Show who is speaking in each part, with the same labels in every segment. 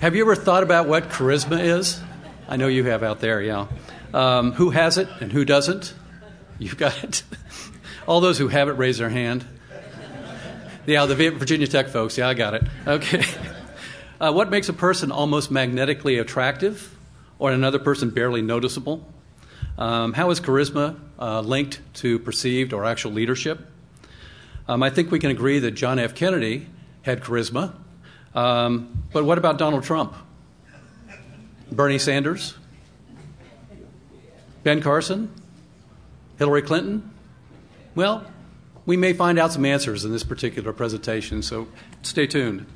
Speaker 1: Have you ever thought about what charisma is? I know you have out there, yeah. Um, who has it and who doesn't? You've got it. All those who have it, raise their hand. Yeah, the Virginia Tech folks. Yeah, I got it. Okay. Uh, what makes a person almost magnetically attractive or another person barely noticeable? Um, how is charisma uh, linked to perceived or actual leadership? Um, I think we can agree that John F. Kennedy had charisma. Um, but what about Donald Trump? Bernie Sanders? Ben Carson? Hillary Clinton? Well, we may find out some answers in this particular presentation, so stay tuned.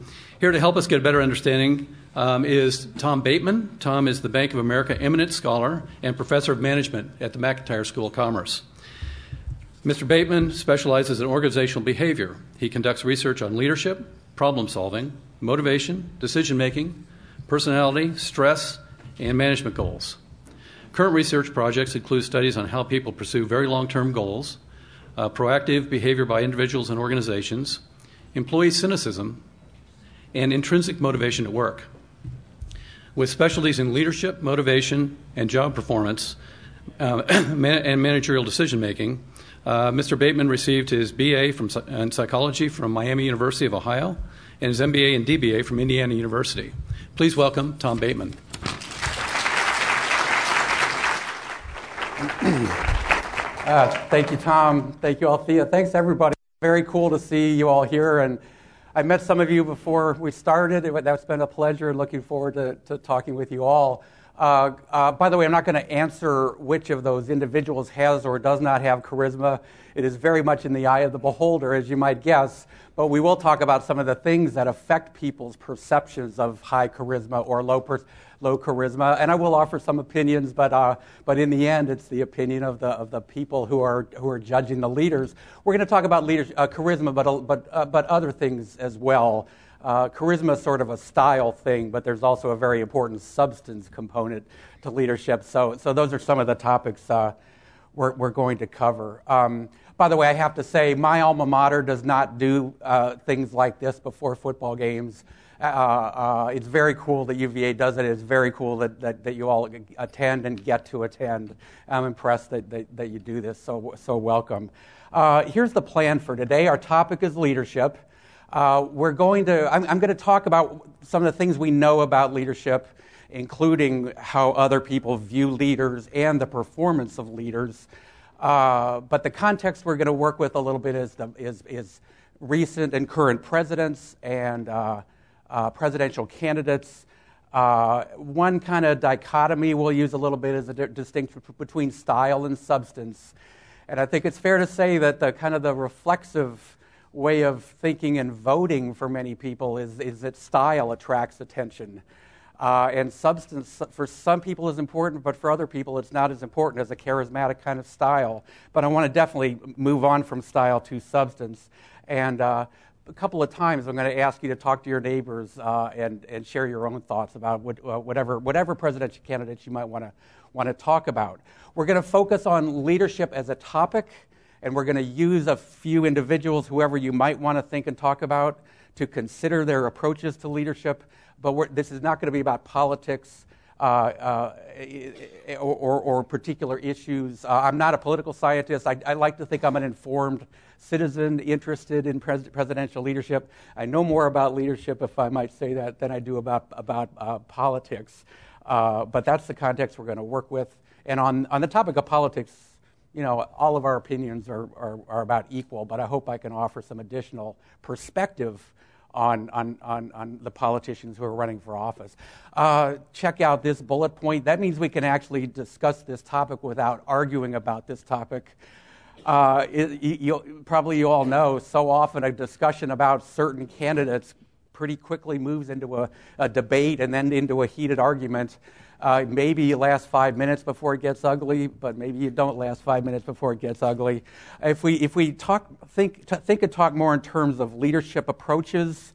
Speaker 1: Here to help us get a better understanding um, is Tom Bateman. Tom is the Bank of America eminent scholar and professor of management at the McIntire School of Commerce. Mr. Bateman specializes in organizational behavior. He conducts research on leadership, problem solving, motivation, decision making, personality, stress, and management goals. Current research projects include studies on how people pursue very long term goals, uh, proactive behavior by individuals and organizations, employee cynicism, and intrinsic motivation at work. With specialties in leadership, motivation, and job performance, uh, and managerial decision making, uh, Mr. Bateman received his BA from, in psychology from Miami University of Ohio and his MBA and DBA from Indiana University. Please welcome Tom Bateman.
Speaker 2: Uh, thank you, Tom. Thank you, Althea. Thanks, everybody. Very cool to see you all here. And I met some of you before we started. That's been a pleasure. Looking forward to, to talking with you all. Uh, uh, by the way, I'm not going to answer which of those individuals has or does not have charisma. It is very much in the eye of the beholder, as you might guess. But we will talk about some of the things that affect people's perceptions of high charisma or low charisma low charisma. And I will offer some opinions, but, uh, but in the end, it's the opinion of the, of the people who are, who are judging the leaders. We're going to talk about leadership, uh, charisma, but, uh, but, but other things as well. Uh, charisma is sort of a style thing, but there's also a very important substance component to leadership. So, so those are some of the topics uh, we're, we're going to cover. Um, by the way, I have to say, my alma mater does not do uh, things like this before football games. Uh, uh, it's very cool that UVA does it. It's very cool that, that, that, you all attend and get to attend. I'm impressed that, that, that you do this, so, so welcome. Uh, here's the plan for today. Our topic is leadership. Uh, we're going to, I'm, I'm going to talk about some of the things we know about leadership, including how other people view leaders and the performance of leaders. Uh, but the context we're going to work with a little bit is, the, is, is recent and current presidents and uh, uh, presidential candidates. Uh, one kind of dichotomy we'll use a little bit is a di- distinction between style and substance. And I think it's fair to say that the kind of the reflexive way of thinking and voting for many people is, is that style attracts attention. Uh, and substance for some people is important, but for other people it's not as important as a charismatic kind of style. But I want to definitely move on from style to substance. And uh, a couple of times I'm going to ask you to talk to your neighbors uh, and, and share your own thoughts about what, uh, whatever, whatever presidential candidates you might want to want to talk about. We're going to focus on leadership as a topic, and we're going to use a few individuals, whoever you might want to think and talk about, to consider their approaches to leadership. But this is not going to be about politics. Uh, uh, or, or, particular issues. Uh, I'm not a political scientist. I, I, like to think I'm an informed citizen interested in pres- presidential leadership. I know more about leadership, if I might say that, than I do about, about uh, politics. Uh, but that's the context we're going to work with. And on, on the topic of politics, you know, all of our opinions are, are, are about equal, but I hope I can offer some additional perspective on, on, on, on the politicians who are running for office. Uh, check out this bullet point. That means we can actually discuss this topic without arguing about this topic. Uh, it, you, probably you all know so often a discussion about certain candidates pretty quickly moves into a, a debate and then into a heated argument. Uh, maybe you last five minutes before it gets ugly, but maybe you don't last five minutes before it gets ugly. If we, if we talk, think, t- think and talk more in terms of leadership approaches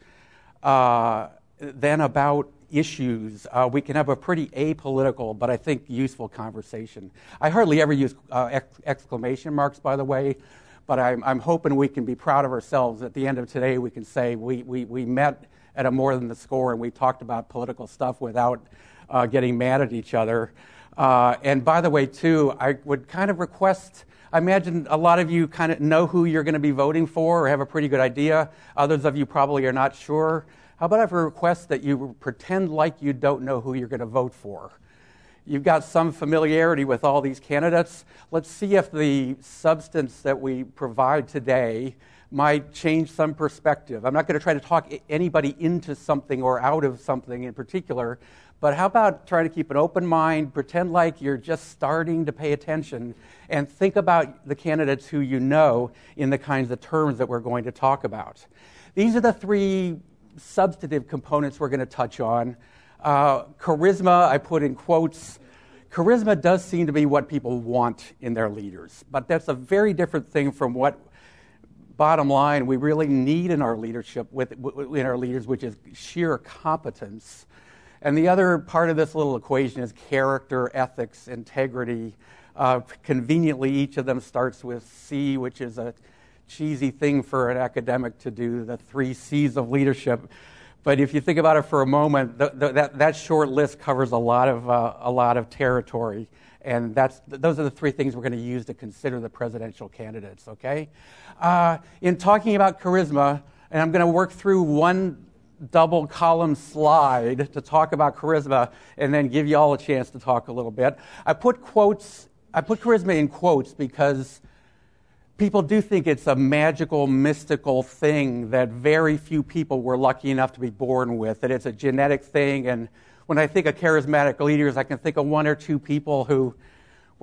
Speaker 2: uh, than about issues, uh, we can have a pretty apolitical, but I think useful conversation. I hardly ever use uh, ex- exclamation marks, by the way, but I'm, I'm hoping we can be proud of ourselves. At the end of today, we can say we, we, we met at a more than the score, and we talked about political stuff without uh, getting mad at each other. Uh, and by the way, too, I would kind of request. I imagine a lot of you kind of know who you're going to be voting for or have a pretty good idea. Others of you probably are not sure. How about I have a request that you pretend like you don't know who you're going to vote for? You've got some familiarity with all these candidates. Let's see if the substance that we provide today might change some perspective. I'm not going to try to talk anybody into something or out of something in particular, but how about trying to keep an open mind, pretend like you're just starting to pay attention, and think about the candidates who you know in the kinds of terms that we're going to talk about. These are the three substantive components we're going to touch on. Uh, charisma, I put in quotes. Charisma does seem to be what people want in their leaders, but that's a very different thing from what, bottom line, we really need in our leadership, with, in our leaders, which is sheer competence. And the other part of this little equation is character, ethics, integrity. Uh, conveniently, each of them starts with C, which is a cheesy thing for an academic to do, the three C's of leadership. But if you think about it for a moment, that, that short list covers a lot of, uh, a lot of territory. And that's, those are the three things we're going to use to consider the presidential candidates, okay? Uh, in talking about charisma, and I'm going to work through one double column slide to talk about charisma and then give you all a chance to talk a little bit. I put quotes, I put charisma in quotes because people do think it's a magical, mystical thing that very few people were lucky enough to be born with, that it's a genetic thing. And when I think of charismatic leaders, I can think of one or two people who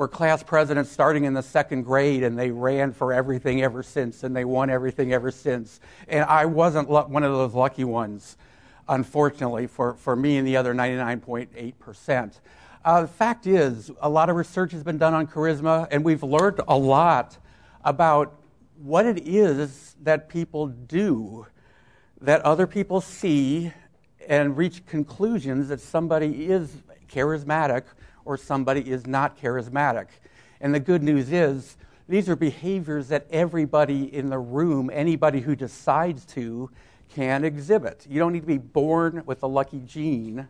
Speaker 2: were class presidents starting in the second grade and they ran for everything ever since and they won everything ever since. And I wasn't one of those lucky ones, unfortunately, for, for me and the other 99.8%. Uh, the fact is, a lot of research has been done on charisma, and we've learned a lot about what it is that people do that other people see and reach conclusions that somebody is charismatic or somebody is not charismatic. And the good news is, these are behaviors that everybody in the room, anybody who decides to, can exhibit. You don't need to be born with a lucky gene.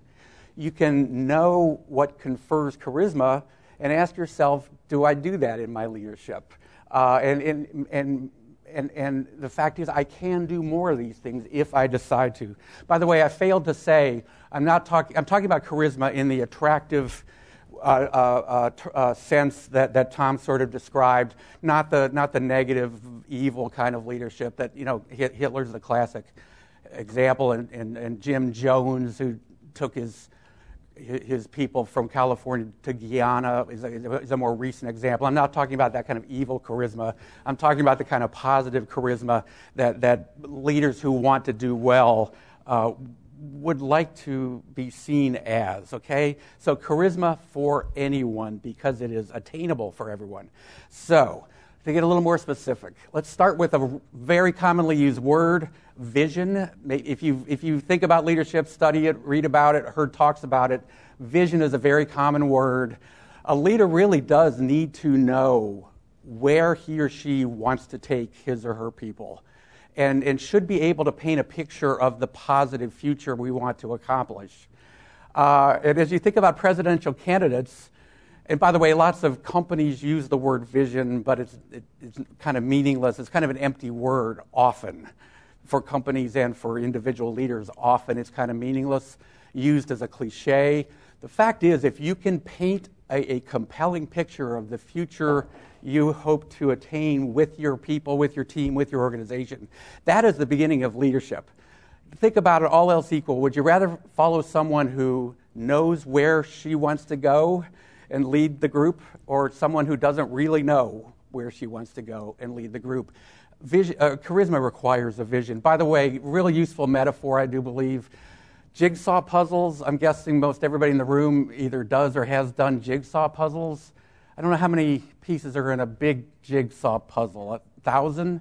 Speaker 2: You can know what confers charisma and ask yourself, do I do that in my leadership? Uh, and, and, and, and, and the fact is, I can do more of these things if I decide to. By the way, I failed to say, I'm, not talking, I'm talking about charisma in the attractive uh, uh, uh, uh sense that, that Tom sort of described, not the, not the negative, evil kind of leadership that, you know, Hitler's the classic example, and, and, and Jim Jones, who took his his people from California to Guyana is a, is a, more recent example. I'm not talking about that kind of evil charisma. I'm talking about the kind of positive charisma that, that leaders who want to do well uh, would like to be seen as, okay? So, charisma for anyone because it is attainable for everyone. So, to get a little more specific, let's start with a very commonly used word vision. If you, if you think about leadership, study it, read about it, heard talks about it, vision is a very common word. A leader really does need to know where he or she wants to take his or her people and, and should be able to paint a picture of the positive future we want to accomplish. Uh, and as you think about presidential candidates, and by the way, lots of companies use the word vision, but it's, it, it's kind of meaningless. It's kind of an empty word often for companies and for individual leaders. Often it's kind of meaningless, used as a cliche. The fact is, if you can paint a, a compelling picture of the future you hope to attain with your people, with your team, with your organization, that is the beginning of leadership. Think about it all else equal. Would you rather follow someone who knows where she wants to go? and lead the group, or someone who doesn't really know where she wants to go and lead the group. Vision, uh, charisma requires a vision. By the way, really useful metaphor, I do believe. Jigsaw puzzles, I'm guessing most everybody in the room either does or has done jigsaw puzzles. I don't know how many pieces are in a big jigsaw puzzle, a thousand?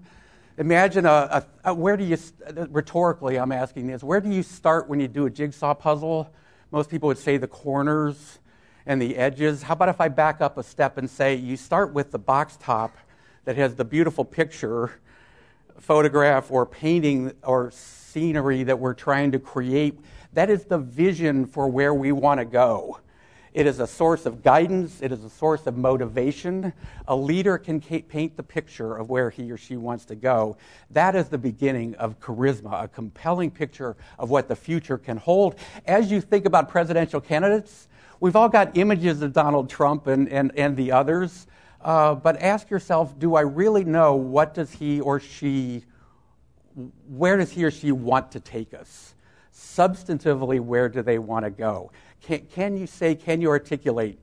Speaker 2: Imagine a, a, a where do you, rhetorically, I'm asking this, where do you start when you do a jigsaw puzzle? Most people would say the corners and the edges. How about if I back up a step and say you start with the box top that has the beautiful picture photograph or painting or scenery that we're trying to create, that is the vision for where we want to go. It is a source of guidance, it is a source of motivation. A leader can paint the picture of where he or she wants to go. That is the beginning of charisma, a compelling picture of what the future can hold. As you think about presidential candidates, we've all got images of Donald Trump and, and, and the others, uh, but ask yourself do I really know what does he or she, where does he or she want to take us? Substantively, where do they want to go? Can, can you say, can you articulate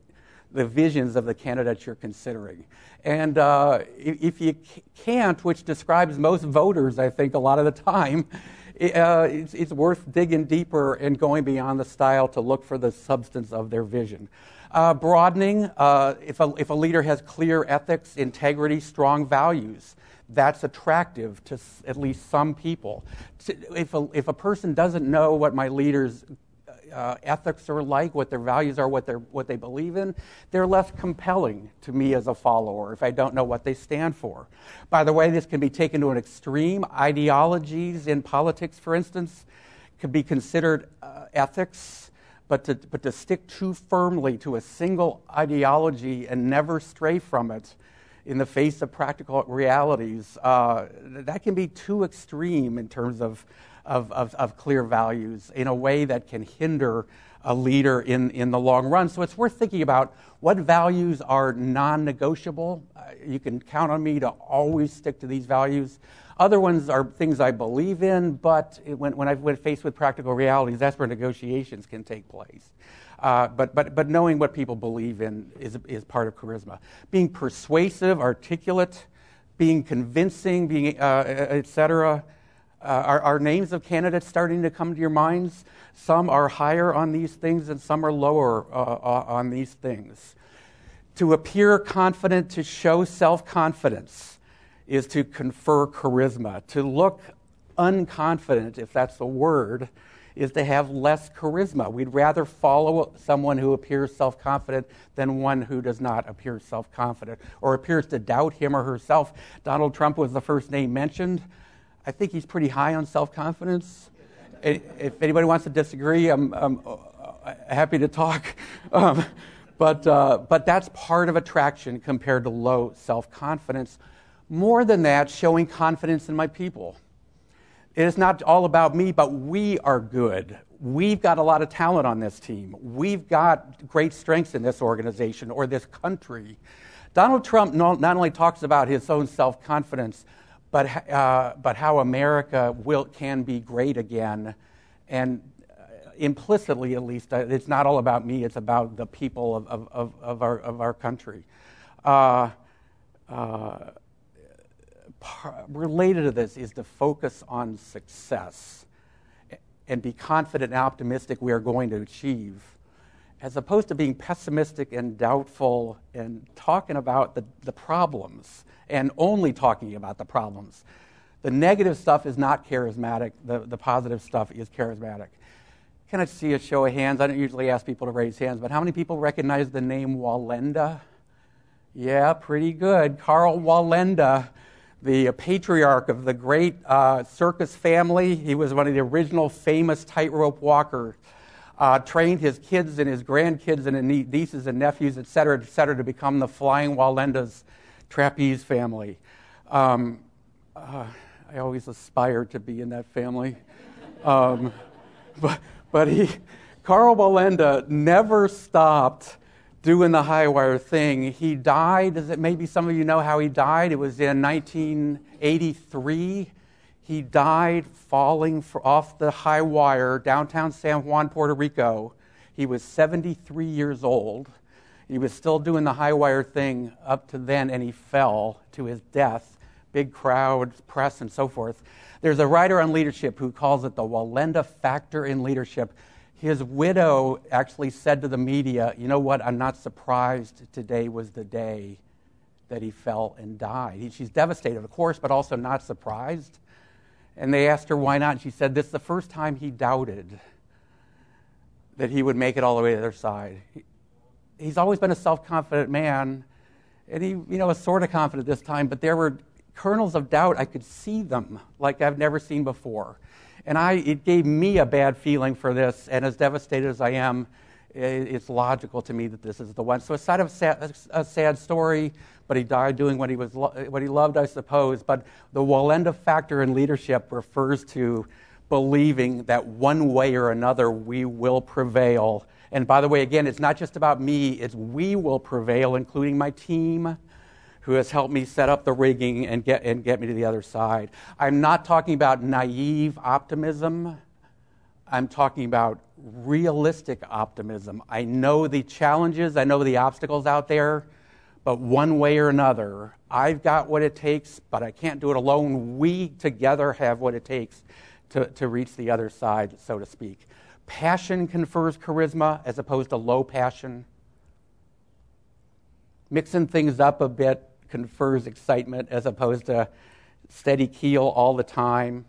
Speaker 2: the visions of the candidates you're considering? And uh, if you can't, which describes most voters, I think, a lot of the time, uh, it's, it's, worth digging deeper and going beyond the style to look for the substance of their vision. Uh, broadening, uh, if, a, if a leader has clear ethics, integrity, strong values, that's attractive to at least some people. If a, if a person doesn't know what my leader's uh, ethics are like, what their values are, what, they what they believe in, they're less compelling to me as a follower if I don't know what they stand for. By the way, this can be taken to an extreme. Ideologies in politics, for instance, could be considered uh, ethics, but to, but to stick too firmly to a single ideology and never stray from it in the face of practical realities, uh, that can be too extreme in terms of of, of, of clear values in a way that can hinder a leader in, in the long run. So it's worth thinking about what values are non negotiable. Uh, you can count on me to always stick to these values. Other ones are things I believe in, but it, when, when I've been faced with practical realities, that's where negotiations can take place. Uh, but, but, but knowing what people believe in is, is part of charisma. Being persuasive, articulate, being convincing, being, uh, et cetera, uh, are, are, names of candidates starting to come to your minds? Some are higher on these things and some are lower uh, on these things. To appear confident, to show self confidence, is to confer charisma. To look unconfident, if that's the word, is to have less charisma. We'd rather follow someone who appears self confident than one who does not appear self confident or appears to doubt him or herself. Donald Trump was the first name mentioned. I think he's pretty high on self confidence. If anybody wants to disagree, I'm, I'm uh, happy to talk. Um, but, uh, but that's part of attraction compared to low self confidence. More than that, showing confidence in my people. It is not all about me, but we are good. We've got a lot of talent on this team. We've got great strengths in this organization or this country. Donald Trump not only talks about his own self confidence, but, uh, but how America will, can be great again. And uh, implicitly, at least, uh, it's not all about me, it's about the people of, of, of, our, of our country. Uh, uh, par- related to this is to focus on success and be confident and optimistic we are going to achieve, as opposed to being pessimistic and doubtful and talking about the, the problems and only talking about the problems. The negative stuff is not charismatic, the, the positive stuff is charismatic. Can I see a show of hands? I don't usually ask people to raise hands, but how many people recognize the name Wallenda? Yeah, pretty good. Karl Wallenda, the patriarch of the great uh, circus family. He was one of the original famous tightrope walkers. Uh, trained his kids and his grandkids and nieces and nephews, et cetera, et cetera, to become the flying Wallendas trapeze family. Um, uh, I always aspired to be in that family. Um, but, but he, Karl Wallenda never stopped doing the high wire thing. He died, as it, maybe some of you know how he died. It was in 1983. He died falling off the high wire downtown San Juan, Puerto Rico. He was 73 years old. He was still doing the high wire thing up to then, and he fell to his death. Big crowd, press, and so forth. There's a writer on leadership who calls it the Wallenda factor in leadership. His widow actually said to the media, You know what? I'm not surprised today was the day that he fell and died. She's devastated, of course, but also not surprised. And they asked her why not. And she said, This is the first time he doubted that he would make it all the way to the other side he's always been a self confident man. And he, you know, was sort of confident this time, but there were kernels of doubt, I could see them like I've never seen before. And I, it gave me a bad feeling for this, and as devastated as I am, it's logical to me that this is the one. So, it's not a sad, a sad story, but he died doing what he, was, what he loved, I suppose. But the Wallenda factor in leadership refers to believing that one way or another we will prevail. And by the way, again, it's not just about me, it's we will prevail, including my team who has helped me set up the rigging and get, and get me to the other side. I'm not talking about naive optimism. I'm talking about realistic optimism. I know the challenges, I know the obstacles out there, but one way or another, I've got what it takes, but I can't do it alone. We together have what it takes to, to reach the other side, so to speak. Passion confers charisma as opposed to low passion. Mixing things up a bit confers excitement as opposed to steady keel all the time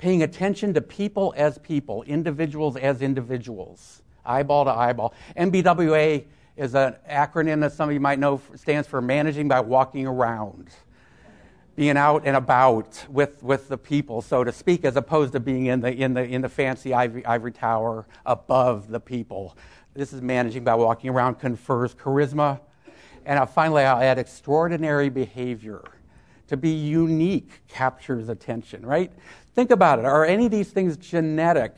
Speaker 2: paying attention to people as people, individuals as individuals, eyeball to eyeball. MBWA is an acronym that some of you might know stands for managing by walking around. Being out and about with, with the people, so to speak, as opposed to being in the, in the, in the fancy ivory, ivory tower above the people. This is managing by walking around, confers charisma. And finally, I'll add extraordinary behavior. To be unique captures attention, right? Think about it. Are any of these things genetic?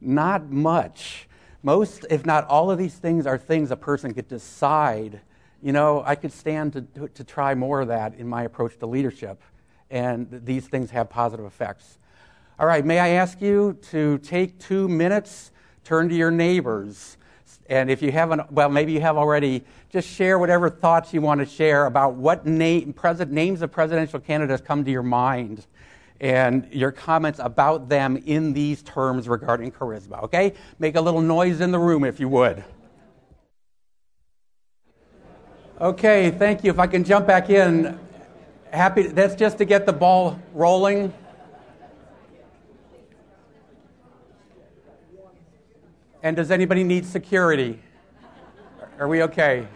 Speaker 2: Not much. Most, if not all of these things, are things a person could decide. You know, I could stand to, to, try more of that in my approach to leadership, and these things have positive effects. All right, may I ask you to take two minutes, turn to your neighbors, and if you haven't, well, maybe you have already, just share whatever thoughts you want to share about what name, president, names of presidential candidates come to your mind and your comments about them in these terms regarding charisma, okay? Make a little noise in the room if you would. Okay, thank you. If I can jump back in, happy. That's just to get the ball rolling. And does anybody need security? Are we okay?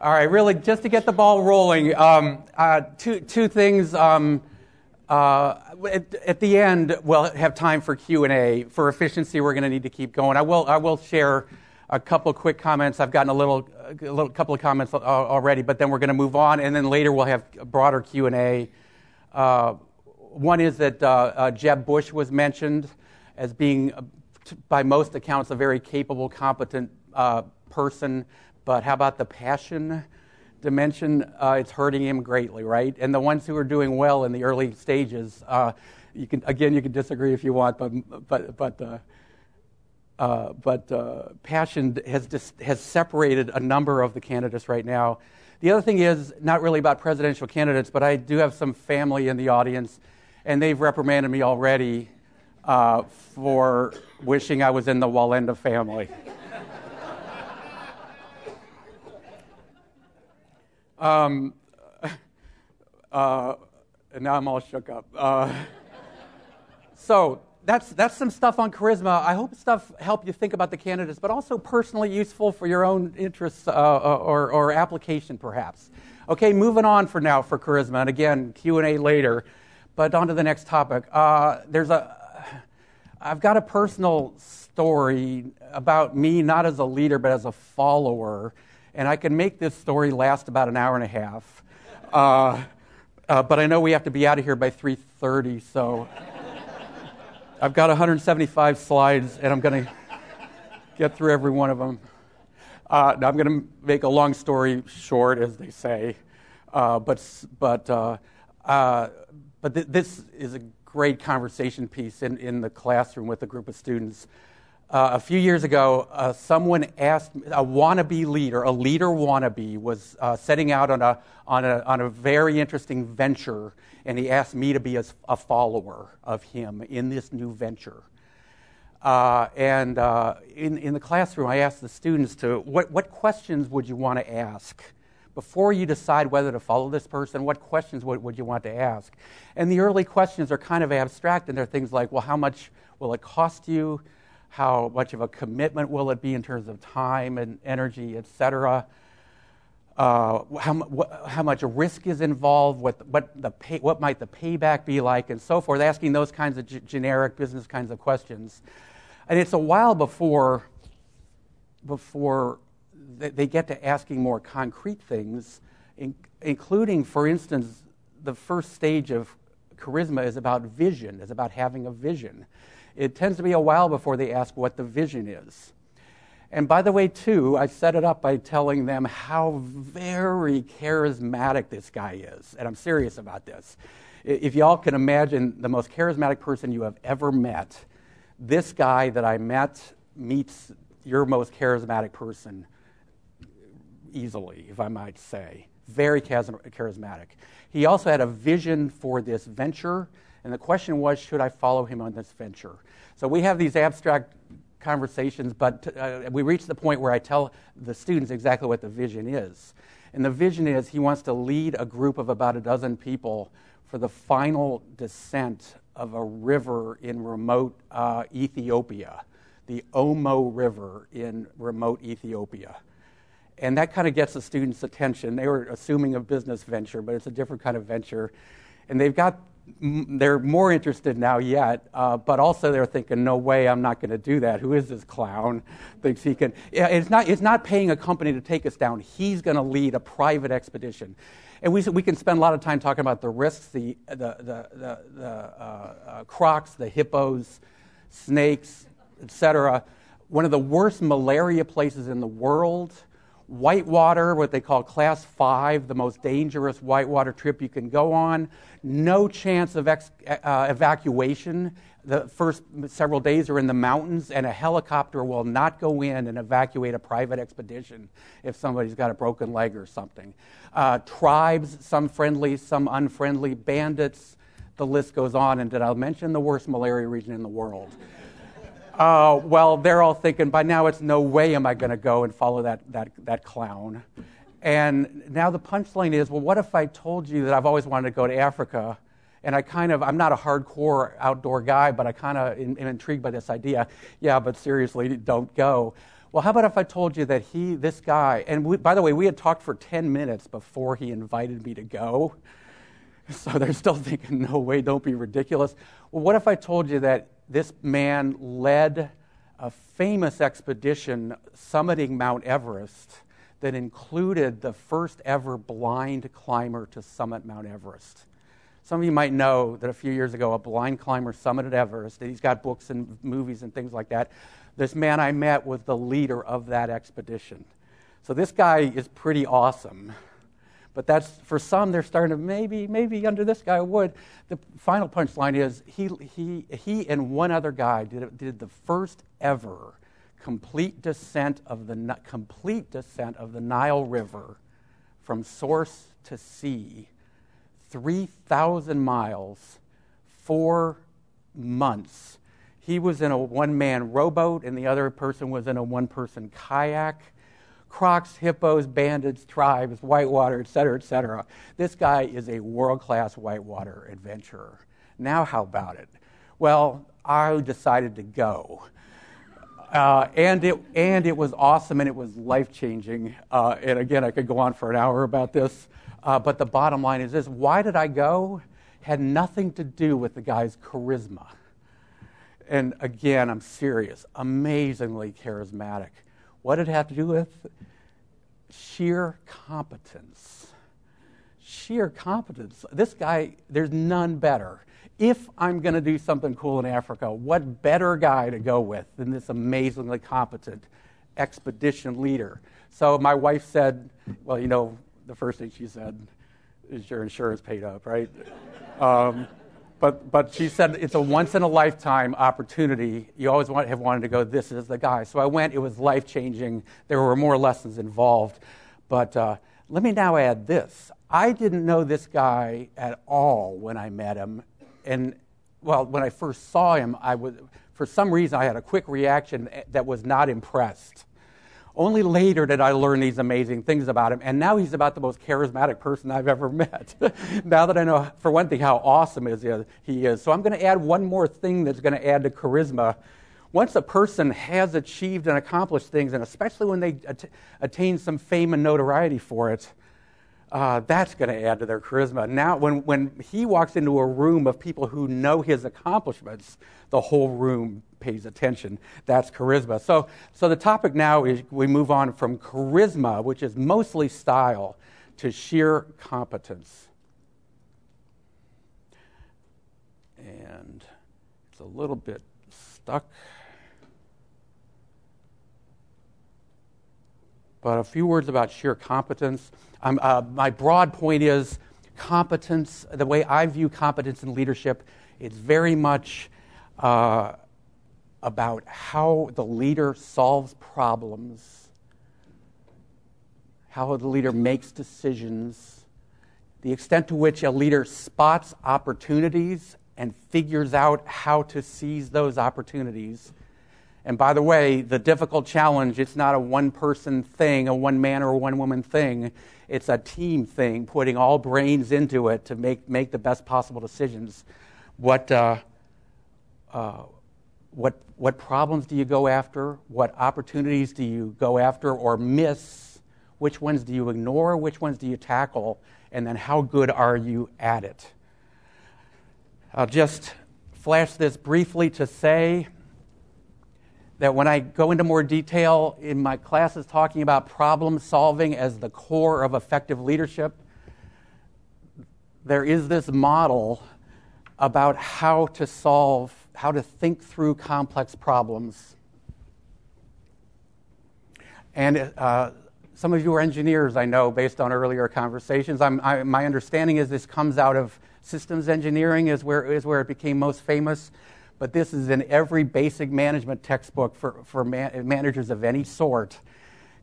Speaker 2: All right, really, just to get the ball rolling, um, uh, two, two things. Um, uh, at, at, the end, we'll have time for Q&A. For efficiency, we're going to need to keep going. I will, I will share a couple quick comments. I've gotten a little, a little couple of comments already, but then we're going to move on, and then later we'll have a broader Q&A. Uh, one is that uh, uh, Jeb Bush was mentioned as being, uh, by most accounts, a very capable, competent uh, person, but how about the passion dimension, uh, it's hurting him greatly, right? And the ones who are doing well in the early stages, uh, you can again you can disagree if you want, but but but. Uh, uh, but uh, passion has, just, has separated a number of the candidates right now. The other thing is not really about presidential candidates, but I do have some family in the audience, and they've reprimanded me already uh, for wishing I was in the Wallenda family. Um, uh, and now I'm all shook up. Uh, so that's, that's some stuff on charisma. I hope stuff help you think about the candidates, but also personally useful for your own interests uh, uh, or, or application, perhaps. Okay, moving on for now for charisma, and again Q and A later. But on to the next topic. Uh, there's a, I've got a personal story about me, not as a leader, but as a follower and I can make this story last about an hour and a half. Uh, uh, but I know we have to be out of here by 3:30, so I've got 175 slides, and I'm going to get through every one of them. Uh, I'm going to make a long story short, as they say, uh, but but uh, uh, but th- this is a great conversation piece in, in the classroom with a group of students. Uh, a few years ago, uh, someone asked, a wannabe leader, a leader wannabe, was uh, setting out on a, on, a, on a very interesting venture, and he asked me to be a, a follower of him in this new venture. Uh, and uh, in, in the classroom, I asked the students to, what, what questions would you want to ask? Before you decide whether to follow this person, what questions would, would you want to ask? And the early questions are kind of abstract, and they're things like, well, how much will it cost you? How much of a commitment will it be in terms of time and energy, et cetera? uh, how, wh- how much risk is involved, what, what, the pay, what might the payback be like, and so forth, asking those kinds of g- generic business kinds of questions. And it's a while before, before they get to asking more concrete things, in, including, for instance, the first stage of charisma is about vision, is about having a vision. It tends to be a while before they ask what the vision is. And by the way, too, I set it up by telling them how very charismatic this guy is. And I'm serious about this. If y'all can imagine the most charismatic person you have ever met, this guy that I met meets your most charismatic person easily, if I might say. Very charismatic. He also had a vision for this venture, and the question was should I follow him on this venture? So we have these abstract conversations, but uh, we reach the point where I tell the students exactly what the vision is. And the vision is he wants to lead a group of about a dozen people for the final descent of a river in remote uh, Ethiopia, the Omo River in remote Ethiopia. And that kind of gets the students' attention. They were assuming a business venture, but it's a different kind of venture. And they've got they're more interested now yet, uh, but also they're thinking, no way, I'm not going to do that. Who is this clown? Thinks he can. It's not, it's not paying a company to take us down. He's going to lead a private expedition. And we, we can spend a lot of time talking about the risks, the, the, the, the, the uh, uh, crocs, the hippos, snakes, etc. One of the worst malaria places in the world Whitewater, what they call class five, the most dangerous whitewater trip you can go on. No chance of ex- uh, evacuation. The first several days are in the mountains, and a helicopter will not go in and evacuate a private expedition if somebody's got a broken leg or something. Uh, tribes, some friendly, some unfriendly, bandits, the list goes on. And did I mention the worst malaria region in the world? Uh, well, they're all thinking, by now it's no way am I going to go and follow that, that, that clown. And now the punchline is, well, what if I told you that I've always wanted to go to Africa? And I kind of, I'm not a hardcore outdoor guy, but I kind of am, am intrigued by this idea. Yeah, but seriously, don't go. Well, how about if I told you that he, this guy, and we, by the way, we had talked for 10 minutes before he invited me to go. So they're still thinking, no way, don't be ridiculous. Well, what if I told you that this man led a famous expedition summiting Mount Everest that included the first ever blind climber to summit Mount Everest. Some of you might know that a few years ago, a blind climber summited Everest. and He's got books and movies and things like that. This man I met was the leader of that expedition. So this guy is pretty awesome. But that's for some, they're starting to maybe, maybe under this guy would. The final punchline is he, he, he and one other guy did, did the first ever complete descent of the complete descent of the Nile River from source to sea, 3,000 miles, four months. He was in a one man rowboat, and the other person was in a one person kayak crocs, hippos, bandits, tribes, whitewater, et cetera, et cetera. This guy is a world class whitewater adventurer. Now, how about it? Well, I decided to go. Uh, and, it, and it was awesome and it was life changing. Uh, and again, I could go on for an hour about this. Uh, but the bottom line is this why did I go? Had nothing to do with the guy's charisma. And again, I'm serious, amazingly charismatic. What did it have to do with? Sheer competence. Sheer competence. This guy, there's none better. If I'm going to do something cool in Africa, what better guy to go with than this amazingly competent expedition leader? So my wife said, well, you know, the first thing she said is your insurance paid up, right? Um, but, but she said it's a once in a lifetime opportunity. You always want, have wanted to go, this is the guy. So I went, it was life changing. There were more lessons involved. But uh, let me now add this I didn't know this guy at all when I met him. And, well, when I first saw him, I was, for some reason, I had a quick reaction that was not impressed. Only later did I learn these amazing things about him, and now he's about the most charismatic person I've ever met. now that I know, for one thing, how awesome is he is. So I'm going to add one more thing that's going to add to charisma. once a person has achieved and accomplished things, and especially when they att- attain some fame and notoriety for it, uh, that's going to add to their charisma. Now, when, when he walks into a room of people who know his accomplishments, the whole room pays attention. That's charisma. So, so the topic now is we move on from charisma, which is mostly style, to sheer competence. And it's a little bit stuck. But a few words about sheer competence. Uh, my broad point is competence, the way I view competence in leadership, it's very much uh, about how the leader solves problems, how the leader makes decisions, the extent to which a leader spots opportunities and figures out how to seize those opportunities. And by the way, the difficult challenge, it's not a one person thing, a one man or one woman thing. It's a team thing, putting all brains into it to make, make the best possible decisions. What, uh, uh, what, what problems do you go after? What opportunities do you go after or miss? Which ones do you ignore? Which ones do you tackle? And then how good are you at it? I'll just flash this briefly to say that when I go into more detail in my classes talking about problem solving as the core of effective leadership, there is this model about how to solve, how to think through complex problems. And uh, some of you are engineers, I know, based on earlier conversations. I, my understanding is this comes out of systems engineering, is where, is where it became most famous but this is in every basic management textbook for, for man, managers of any sort.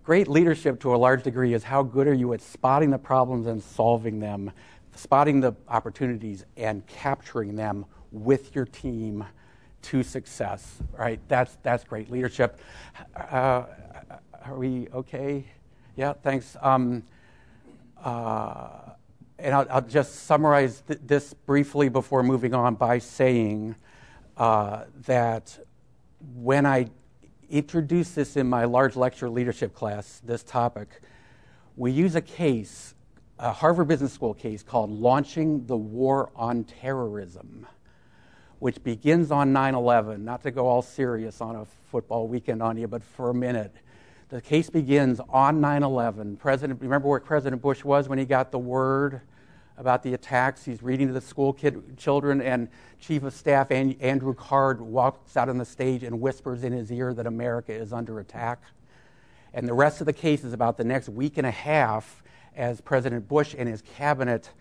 Speaker 2: Great leadership, to a large degree, is how good are you at spotting the problems and solving them, spotting the opportunities and capturing them with your team to success. Right? That's that's great leadership. Uh, are we okay? Yeah. Thanks. Um, uh, and I'll, I'll, just summarize th- this briefly before moving on by saying uh, that when I introduce this in my large lecture leadership class, this topic, we use a case, a Harvard Business School case called Launching the War on Terrorism, which begins on 9 11. Not to go all serious on a football weekend on you, but for a minute. The case begins on 9 11. President, remember where President Bush was when he got the word about the attacks. He's reading to the school kid, children, and Chief of Staff Andrew Card walks out on the stage and whispers in his ear that America is under attack. And the rest of the case is about the next week and a half as President Bush and his cabinet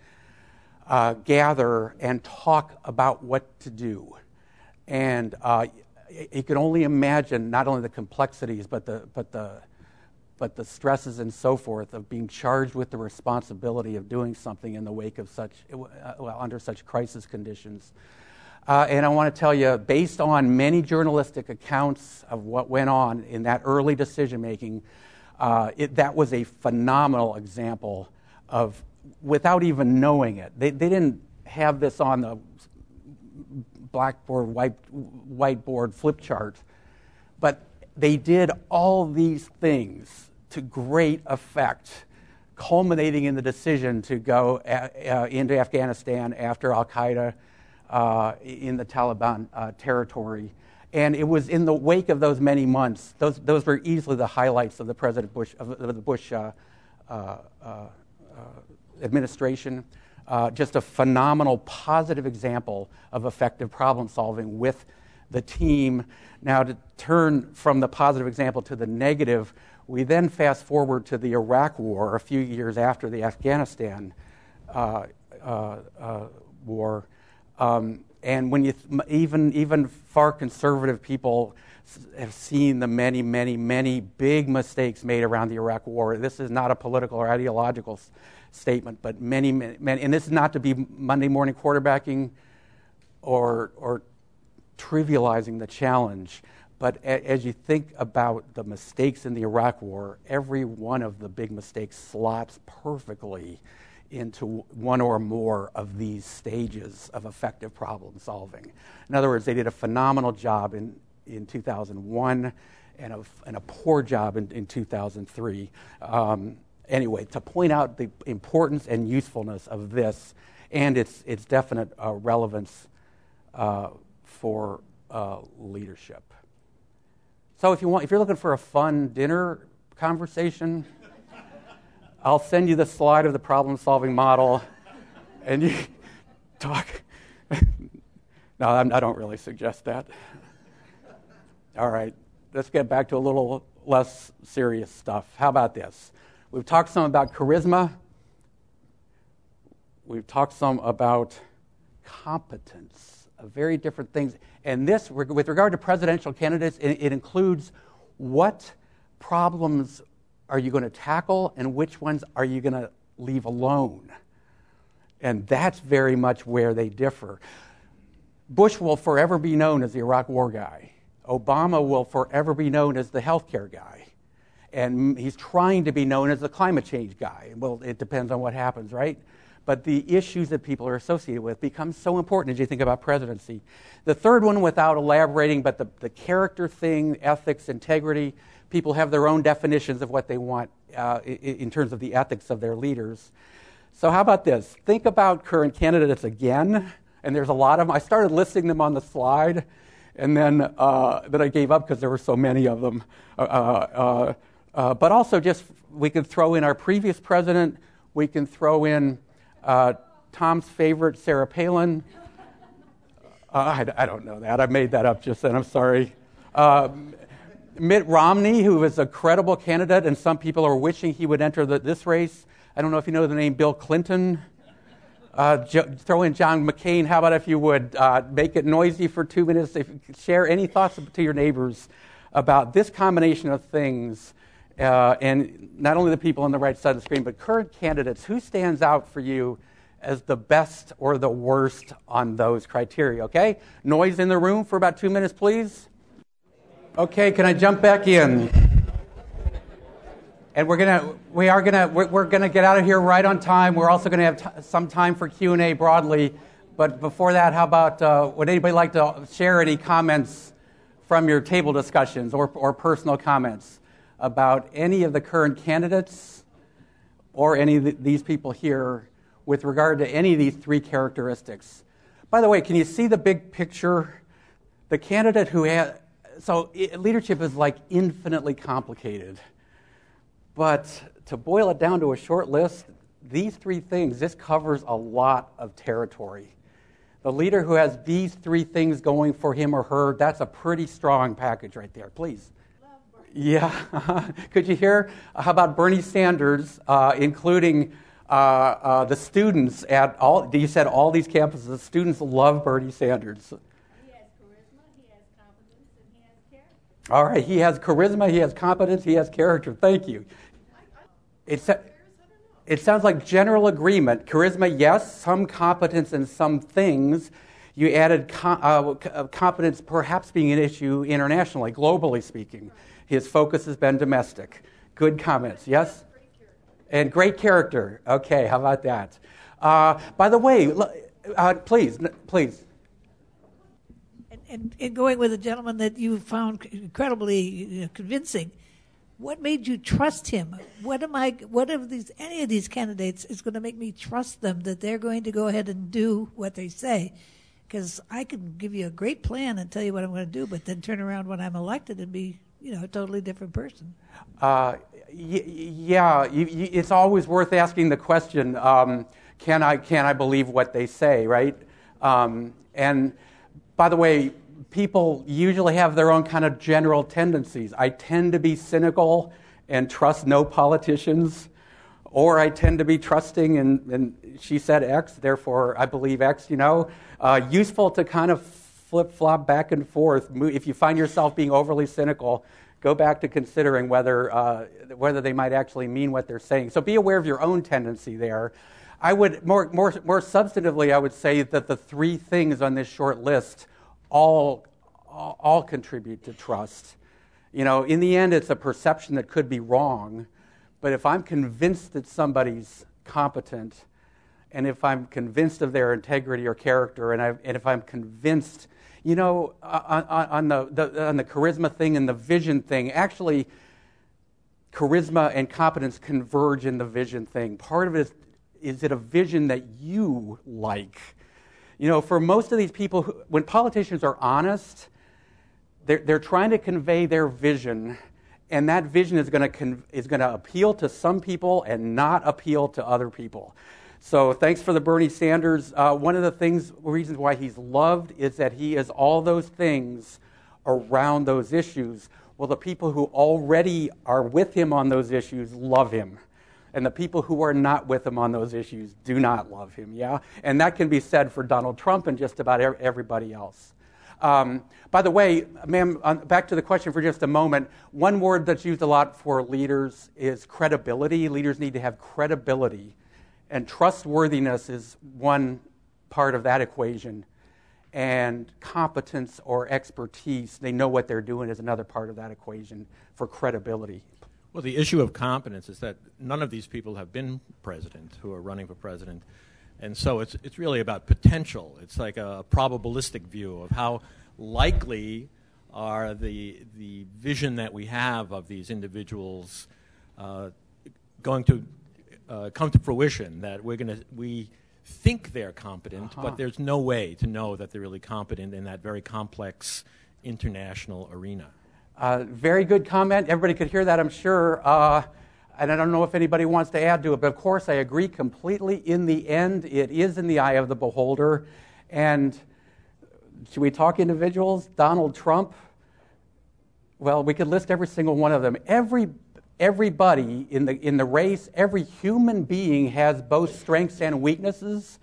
Speaker 2: uh, gather and talk about what to do. And uh, you can only imagine not only the complexities, but the, but the but the stresses and so forth of being charged with the responsibility of doing something in the wake of such, uh, well, under such crisis conditions. Uh, and I want to tell you, based on many journalistic accounts of what went on in that early decision making, uh, that was a phenomenal example of, without even knowing it, they, they didn't have this on the blackboard, white, whiteboard flip chart, but they did all these things to great effect, culminating in the decision to go uh, uh, into Afghanistan after Al Qaeda uh, in the Taliban uh, territory. And it was in the wake of those many months, those, those were easily the highlights of the President Bush, of the Bush uh, uh, administration. just a phenomenal positive example of effective problem solving with the team. Now, to turn from the positive example to the negative, we then fast forward to the Iraq War a few years after the Afghanistan uh, uh, uh, war. Um, and when you th- even, even far conservative people have seen the many, many, many big mistakes made around the Iraq War. This is not a political or ideological s- statement, but many, many, many, and this is not to be Monday morning quarterbacking or, or trivializing the challenge. But as you think about the mistakes in the Iraq War, every one of the big mistakes slots perfectly into one or more of these stages of effective problem solving. In other words, they did a phenomenal job in in 2001 and a, and a poor job in, in 2003. Um, anyway, to point out the importance and usefulness of this and its, its definite uh, relevance uh, for uh, leadership. So, if, you want, if you're looking for a fun dinner conversation, I'll send you the slide of the problem solving model and you talk. no, I'm, I do not really suggest that. All right, let's get back to a little less serious stuff. How about this? We've talked some about charisma. We've talked some about competence, very different things. And this, with regard to presidential candidates, it, includes what problems are you going to tackle and which ones are you going to leave alone. And that's very much where they differ. Bush will forever be known as the Iraq War guy. Obama will forever be known as the healthcare guy. And he's trying to be known as the climate change guy. Well, it depends on what happens, right? But the issues that people are associated with become so important as you think about presidency. The third one, without elaborating, but the, the character thing, ethics, integrity, people have their own definitions of what they want uh, in, in terms of the ethics of their leaders. So, how about this? Think about current candidates again, and there's a lot of them. I started listing them on the slide, and then, uh, I gave up because there were so many of them. Uh, uh, uh, but also, just we could throw in our previous president, we can throw in uh, Tom's favorite, Sarah Palin. I, I, don't know that. I made that up just then. I'm sorry. Mitt Romney, who is a credible candidate, and some people are wishing he would enter the, this race. I don't know if you know the name Bill Clinton. Uh, jo- throw in John McCain. How about if you would uh, make it noisy for two minutes? If share any thoughts to your neighbors about this combination of things, uh, and not only the people on the right side of the screen, but current candidates. Who stands out for you as the best or the worst on those criteria? Okay, noise in the room for about two minutes, please. Okay, can I jump back in? and we're gonna we are gonna we're, gonna get out of here right on time. We're also gonna have t- some time for Q and A broadly, but before that, how about uh, would anybody like to share any comments from your table discussions or or personal comments about any of the current candidates or any of these people here with regard to any of these three characteristics? By the way, can you see the big picture? The candidate who has so leadership is like infinitely complicated but to boil it down to a short list, these three things, this covers a lot of territory. The leader who has these three things going for him or her, that's a pretty strong package right there. Please. Yeah. Could you hear? How about Bernie Sanders, uh, including uh, uh, the students at all? You said all these campuses, the students love Bernie Sanders. He has charisma, he has competence, and he has character. All right, he has charisma, he has competence, he has character. Thank you. It, it sounds like general agreement. Charisma, yes, some competence in some things. You added com- uh, uh, competence perhaps being an issue internationally, globally speaking. His focus has been domestic. Good comments, yes? And great character. Okay, how about that? Uh, by the way, uh, please, please
Speaker 3: and, and going with a gentleman that you found incredibly convincing, what made you trust him? What am I? What of these? Any of these candidates is going to make me trust them that they're going to go ahead and do what they say? Because I can give you a great plan and tell you what I'm going to do, but then turn around when I'm elected and be, you know, a totally different person. Uh,
Speaker 2: y- yeah, you, you, it's always worth asking the question: um, Can I? Can I believe what they say? Right? Um, and by the way, people usually have their own kind of general tendencies. I tend to be cynical and trust no politicians, or I tend to be trusting and, and she said X, therefore I believe X, you know. Uh, useful to kind of flip flop back and forth. If you find yourself being overly cynical, go back to considering whether, uh, whether they might actually mean what they're saying. So be aware of your own tendency there. I would, more, more, more substantively, I would say that the three things on this short list all, all, all contribute to trust. You know, in the end, it's a perception that could be wrong, but if I'm convinced that somebody's competent, and if I'm convinced of their integrity or character, and, I, and if I'm convinced You know, on, on the, the, on the charisma thing and the vision thing, actually, charisma and competence converge in the vision thing. Part of it is, is it a vision that you like? You know, for most of these people, who, when politicians are honest, they're, they're trying to convey their vision, and that vision is going to is going to appeal to some people and not appeal to other people. So thanks for the Bernie Sanders. Uh, one of the things, reasons why he's loved is that he is all those things around those issues. Well, the people who already are with him on those issues love him. And the people who are not with him on those issues do not love him, yeah? And that can be said for Donald Trump and just about everybody else. Um, by the way, ma'am, back to the question for just a moment. One word that's used a lot for leaders is credibility. Leaders need to have credibility. And trustworthiness is one part of that equation. And competence or expertise, they know what they're doing, is another part of that equation for credibility.
Speaker 4: Well, the issue of competence is that none of these people have been president who are running for president. And so it's, it's really about potential. It's like a probabilistic view of how likely are the, the vision that we have of these individuals uh, going to uh, come to fruition, that we're going to, we think they're competent, uh-huh. but there's no way to know that they're really competent in that very complex international arena.
Speaker 2: Uh, very good comment. Everybody could hear that, I'm sure. Uh, and I don't know if anybody wants to add to it, but of course I agree completely. In the end, it is in the eye of the beholder. And should we talk individuals? Donald Trump? Well, we could list every single one of them. Every, everybody in the, in the race, every human being has both strengths and weaknesses.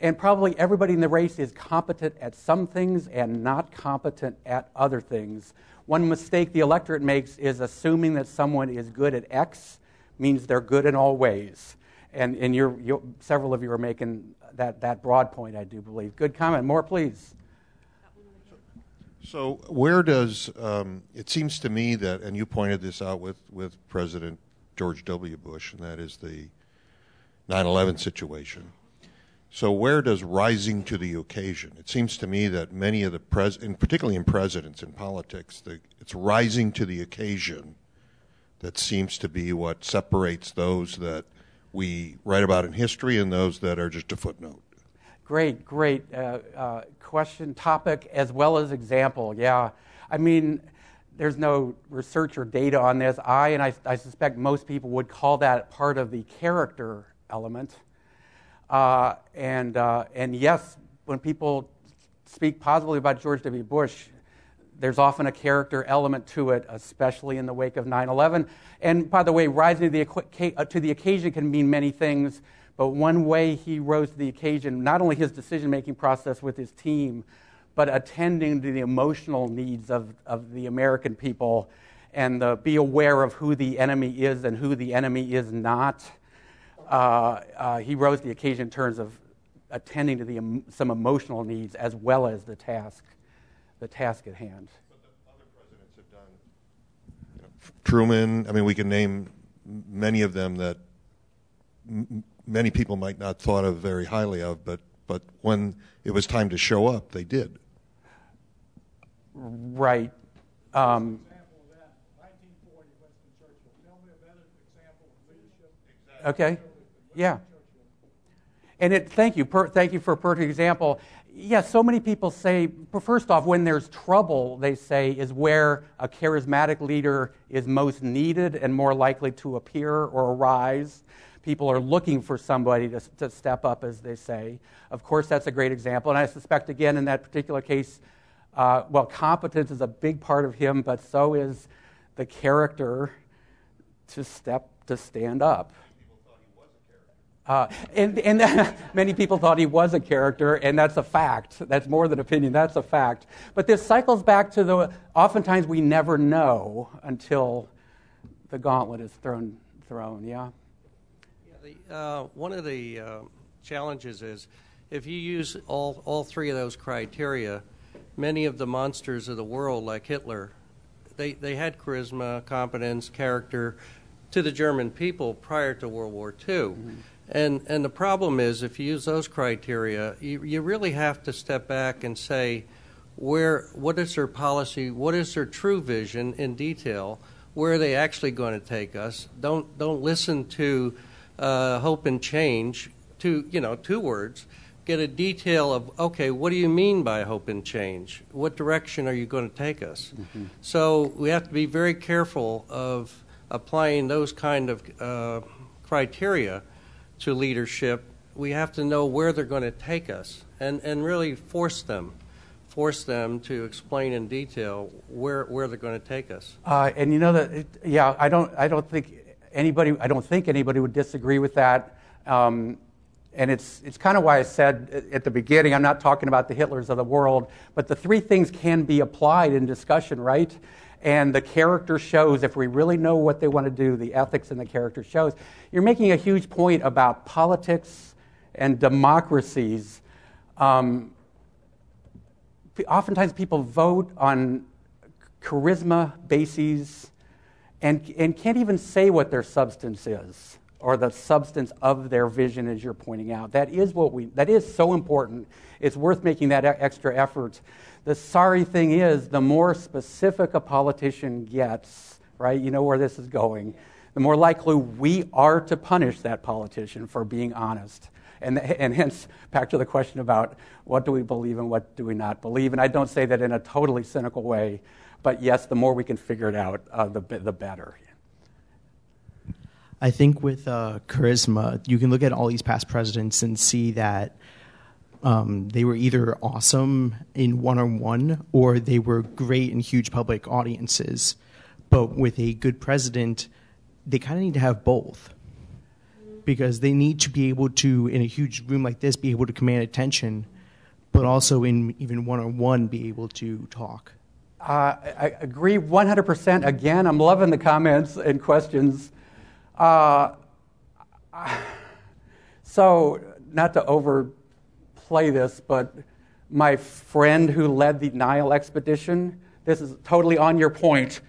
Speaker 2: And probably everybody in the race is competent at some things and not competent at other things. One mistake the electorate makes is assuming that someone is good at X means they're good in all ways. And, and you're, you're, several of you are making that, that broad point, I do believe. Good comment. More, please.
Speaker 5: So, where does um, it seems to me that, and you pointed this out with, with President George W. Bush, and that is the 9 11 situation. So, where does rising to the occasion? It seems to me that many of the pres, and particularly in presidents in politics, the, it's rising to the occasion that seems to be what separates those that we write about in history and those that are just a footnote.
Speaker 2: Great, great uh, uh, question, topic, as well as example. Yeah. I mean, there's no research or data on this. I, and I, I suspect most people, would call that part of the character element. Uh, and, uh, and yes, when people speak positively about George W. Bush, there's often a character element to it, especially in the wake of 9 11. And by the way, rising to the, uh, to the occasion can mean many things, but one way he rose to the occasion, not only his decision making process with his team, but attending to the emotional needs of, of the American people and the, be aware of who the enemy is and who the enemy is not. Uh, uh, he rose to the occasion in terms of attending to the, some emotional needs as well as the task the task at hand.
Speaker 5: But other presidents have done Truman, I mean, we can name many of them that many people might not thought of very highly of, but, but when it was time to show up, they did.
Speaker 2: Right. Um, okay. Yeah. And it, thank you. Per, thank you for a perfect example yeah, so many people say, first off, when there's trouble, they say, is where a charismatic leader is most needed and more likely to appear or arise. People are looking for somebody to, to step up, as they say. Of course, that's a great example. And I suspect, again, in that particular case, uh, well, competence is a big part of him, but so is the character to step, to stand up. Uh, and, and many people thought he was a character, and that's a fact. That's more than opinion, that's a fact. But this cycles back to the oftentimes we never know until the gauntlet is thrown, thrown yeah?
Speaker 6: The, uh, one of the uh, challenges is if you use all, all three of those criteria, many of the monsters of the world, like Hitler, they, they had charisma, competence, character to the German people prior to World War II. Mm-hmm. And, and the problem is, if you use those criteria, you, you really have to step back and say, where what is their policy, what is their true vision in detail, where are they actually going to take us. Don't don't listen to uh, hope and change. To you know, two words. Get a detail of okay, what do you mean by hope and change? What direction are you going to take us? Mm-hmm. So we have to be very careful of applying those kind of uh, criteria to leadership. We have to know where they're going to take us and, and really force them force them to explain in detail where, where they're going to take us.
Speaker 2: Uh, and you know that, it, yeah, I don't, I don't think anybody, I don't think anybody would disagree with that. Um, and it's, it's kind of why I said at the beginning, I'm not talking about the Hitlers of the world, but the three things can be applied in discussion, right? And the character shows, if we really know what they want to do, the ethics and the character shows. You're making a huge point about politics and democracies. Um, oftentimes people vote on charisma bases and, and can't even say what their substance is or the substance of their vision as you're pointing out. That is what we that is so important. It's worth making that extra effort. The sorry thing is the more specific a politician gets right you know where this is going the more likely we are to punish that politician for being honest. And, and hence, back to the question about what do we believe and what do we not believe. And I don't say that in a totally cynical way, but yes, the more we can figure it out, uh, the, the better.
Speaker 7: I think with uh, charisma, you can look at all these past presidents and see that um, they were either awesome in one on one or they were great in huge public audiences. But with a good president, they kind of need to have both because they need to be able to, in a huge room like this, be able to command attention, but also in even one on one, be able to talk.
Speaker 2: Uh, I agree 100%. Again, I'm loving the comments and questions. Uh, so, not to overplay this, but my friend who led the Nile expedition, this is totally on your point,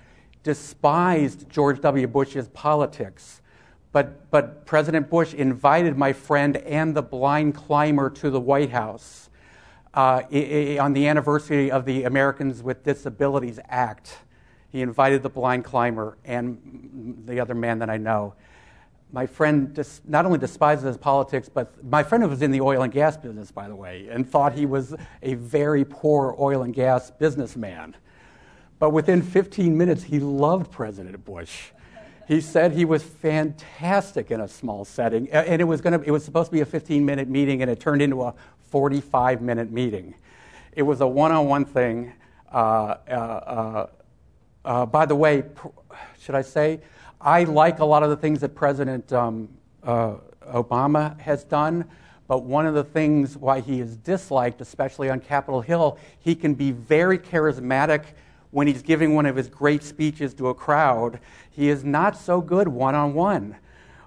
Speaker 2: despised George W. Bush's politics but, but President Bush invited my friend and the blind climber to the White House uh, on the anniversary of the Americans with Disabilities Act. He invited the blind climber and the other man that I know. My friend dis- not only despises his politics, but my friend was in the oil and gas business, by the way, and thought he was a very poor oil and gas businessman. But within 15 minutes, he loved President Bush he said he was fantastic in a small setting, and it was, gonna, it was supposed to be a 15 minute meeting, and it turned into a 45 minute meeting. It was a one on one thing. Uh, uh, uh, uh, by the way, should I say, I like a lot of the things that President um, uh, Obama has done, but one of the things why he is disliked, especially on Capitol Hill, he can be very charismatic when he's giving one of his great speeches to a crowd, he is not so good one on one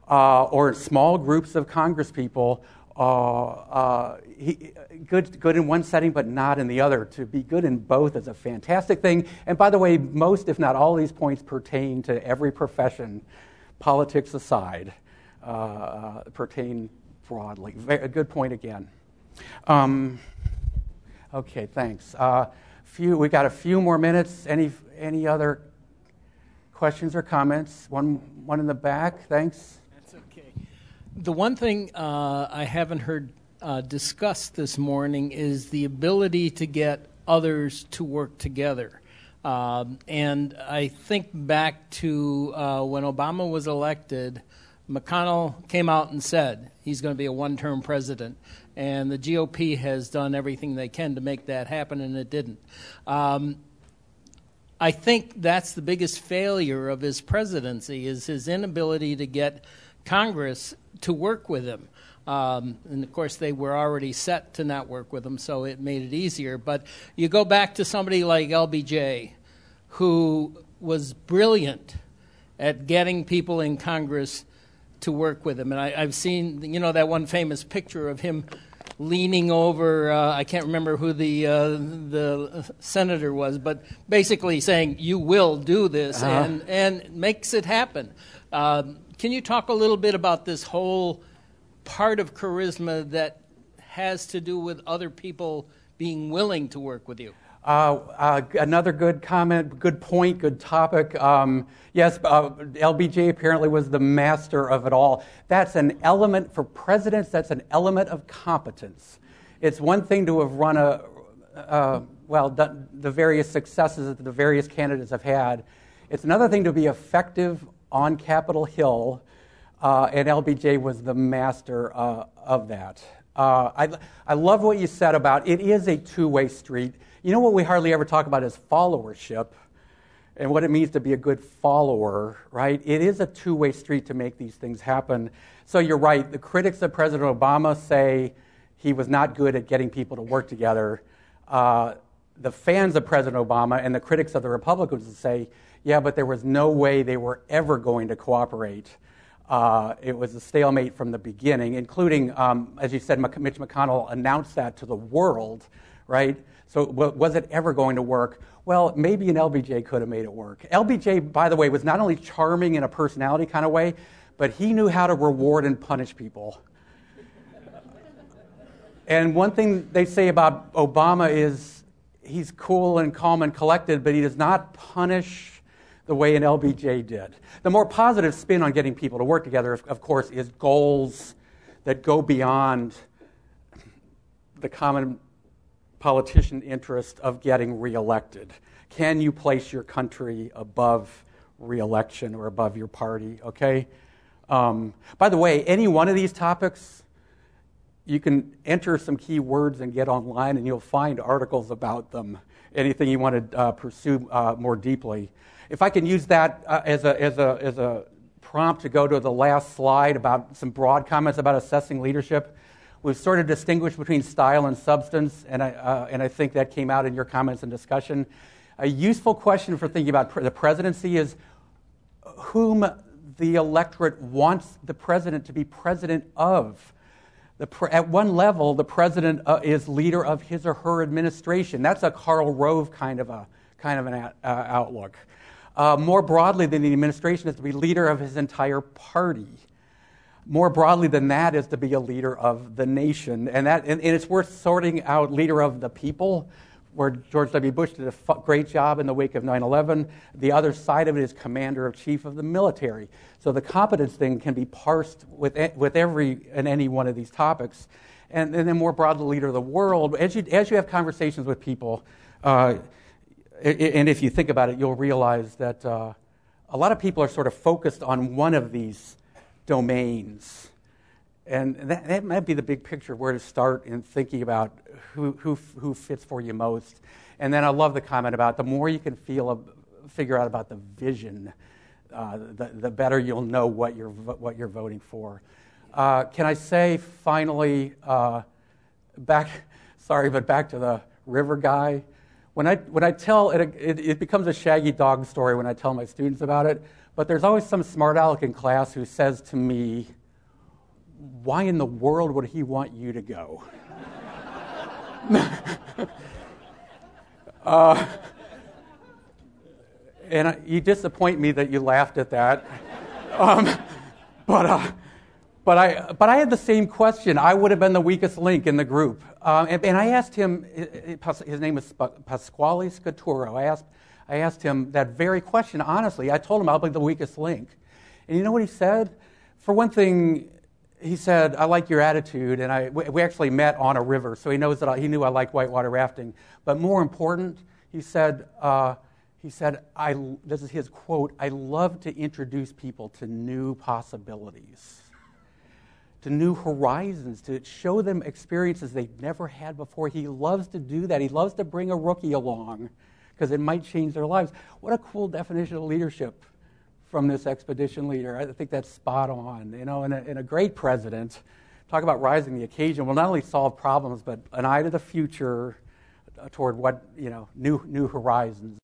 Speaker 2: or small groups of congresspeople. Uh, uh, he, good, good in one setting, but not in the other. To be good in both is a fantastic thing. And by the way, most, if not all, these points pertain to every profession, politics aside, uh, uh pertain broadly. Good point again. Um, okay, thanks. Uh, few, we got a few more minutes. Any, any other questions or comments? One, one in the back, thanks.
Speaker 8: The one thing uh, I haven't heard uh, discussed this morning is the ability to get others to work together. Um, and I think back to uh, when Obama was elected, McConnell came out and said he's going to be a one term president and the GOP has done everything they can to make that happen, and it didn't. Um, I think that's the biggest failure of his presidency is his inability to get Congress to work with him. Um, and of course, they were already set to not work with him, so it made it easier. But you go back to somebody like LBJ, who was brilliant at getting people in Congress to work with him. And I, have seen, you know, that one famous picture of him leaning over. Uh, I can't remember who the uh, the senator was, but basically saying, "You will do this," uh-huh. and and makes it happen. Um, can you talk a little bit about this whole part of charisma that has to do with other people being willing to work with you?
Speaker 2: Uh, uh, another good comment, good point, good topic. Um, yes, uh, LBJ apparently was the master of it all. That's an element for presidents, that's an element of competence. It's one thing to have run a, uh, well, the, the various successes that the various candidates have had. It's another thing to be effective on Capitol Hill, uh, and LBJ was the master uh, of that. I, I love what you said about it is a two way street you know what we hardly ever talk about is followership and what it means to be a good follower, right? It is a two way street to make these things happen. So you're right. The critics of President Obama say he was not good at getting people to work together. Uh, the fans of President Obama and the critics of the Republicans say, yeah, but there was no way they were ever going to cooperate. Uh, it was a stalemate from the beginning, including, um, as you said, Mitch McConnell announced that to the world, right? So, was it ever going to work? Well, maybe an LBJ could have made it work. LBJ, by the way, was not only charming in a personality kind of way, but he knew how to reward and punish people. and one thing they say about Obama is he's cool and calm and collected, but he does not punish the way an LBJ did. The more positive spin on getting people to work together, of course, is goals that go beyond the common politician interest of getting reelected? Can you place your country above reelection or above your party? Okay? Um, by the way, any one of these topics, you can enter some key words and get online, and you'll find articles about them. Anything you want to uh, pursue uh, more deeply. If I can use that uh, as, a, as, a, as a prompt to go to the last slide about some broad comments about assessing leadership. We've sort of distinguished between style and substance, and I, uh, and I think that came out in your comments and discussion. A useful question for thinking about the presidency is whom the electorate wants the president to be president of. Pre- at one level, the president uh, is leader of his or her administration. That's a Karl Rove kind of a kind of an uh, outlook. Uh, more broadly than the administration is to be leader of his entire party more broadly than that is to be a leader of the nation. And, that, and, and it's worth sorting out leader of the people, where George W. Bush did a great job in the wake of 9 11. The other side of it is commander of chief of the military. So the competence thing can be parsed with, with every and any one of these topics. And, and then more broadly, leader of the world. As you, as you have conversations with people, uh, and if you think about it, you'll realize that uh, a lot of people are sort of focused on one of these domains. And that, that, might be the big picture of where to start in thinking about who, who, who fits for you most. And then I love the comment about the more you can feel, figure out about the vision, uh, the, the better you'll know what you're, what you're voting for. Uh, can I say finally, uh, back, sorry, but back to the river guy. When I, when I tell it, it, it becomes a shaggy dog story when I tell my students about it. But there's always some smart aleck in class who says to me, Why in the world would he want you to go? uh, and you disappoint me that you laughed at that. Um, but, uh, but, I, but I had the same question. I would have been the weakest link in the group. Um, and, and, I asked him, his name is Pasquale Scaturro. I asked, I asked him that very question honestly. I told him I'll be the weakest link. And you know what he said? For one thing, he said, I like your attitude. And I, we actually met on a river, so he knows that I, he knew I like whitewater rafting. But more important, he said, uh, he said, I, this is his quote, I love to introduce people to new possibilities, to new horizons, to show them experiences they've never had before. He loves to do that. He loves to bring a rookie along because it might change their lives. What a cool definition of leadership from this expedition leader. I think that's spot on. You know, and a, and a great president, talk about rising the occasion, will not only solve problems, but an eye to the future uh, toward what, you know, new, new horizons.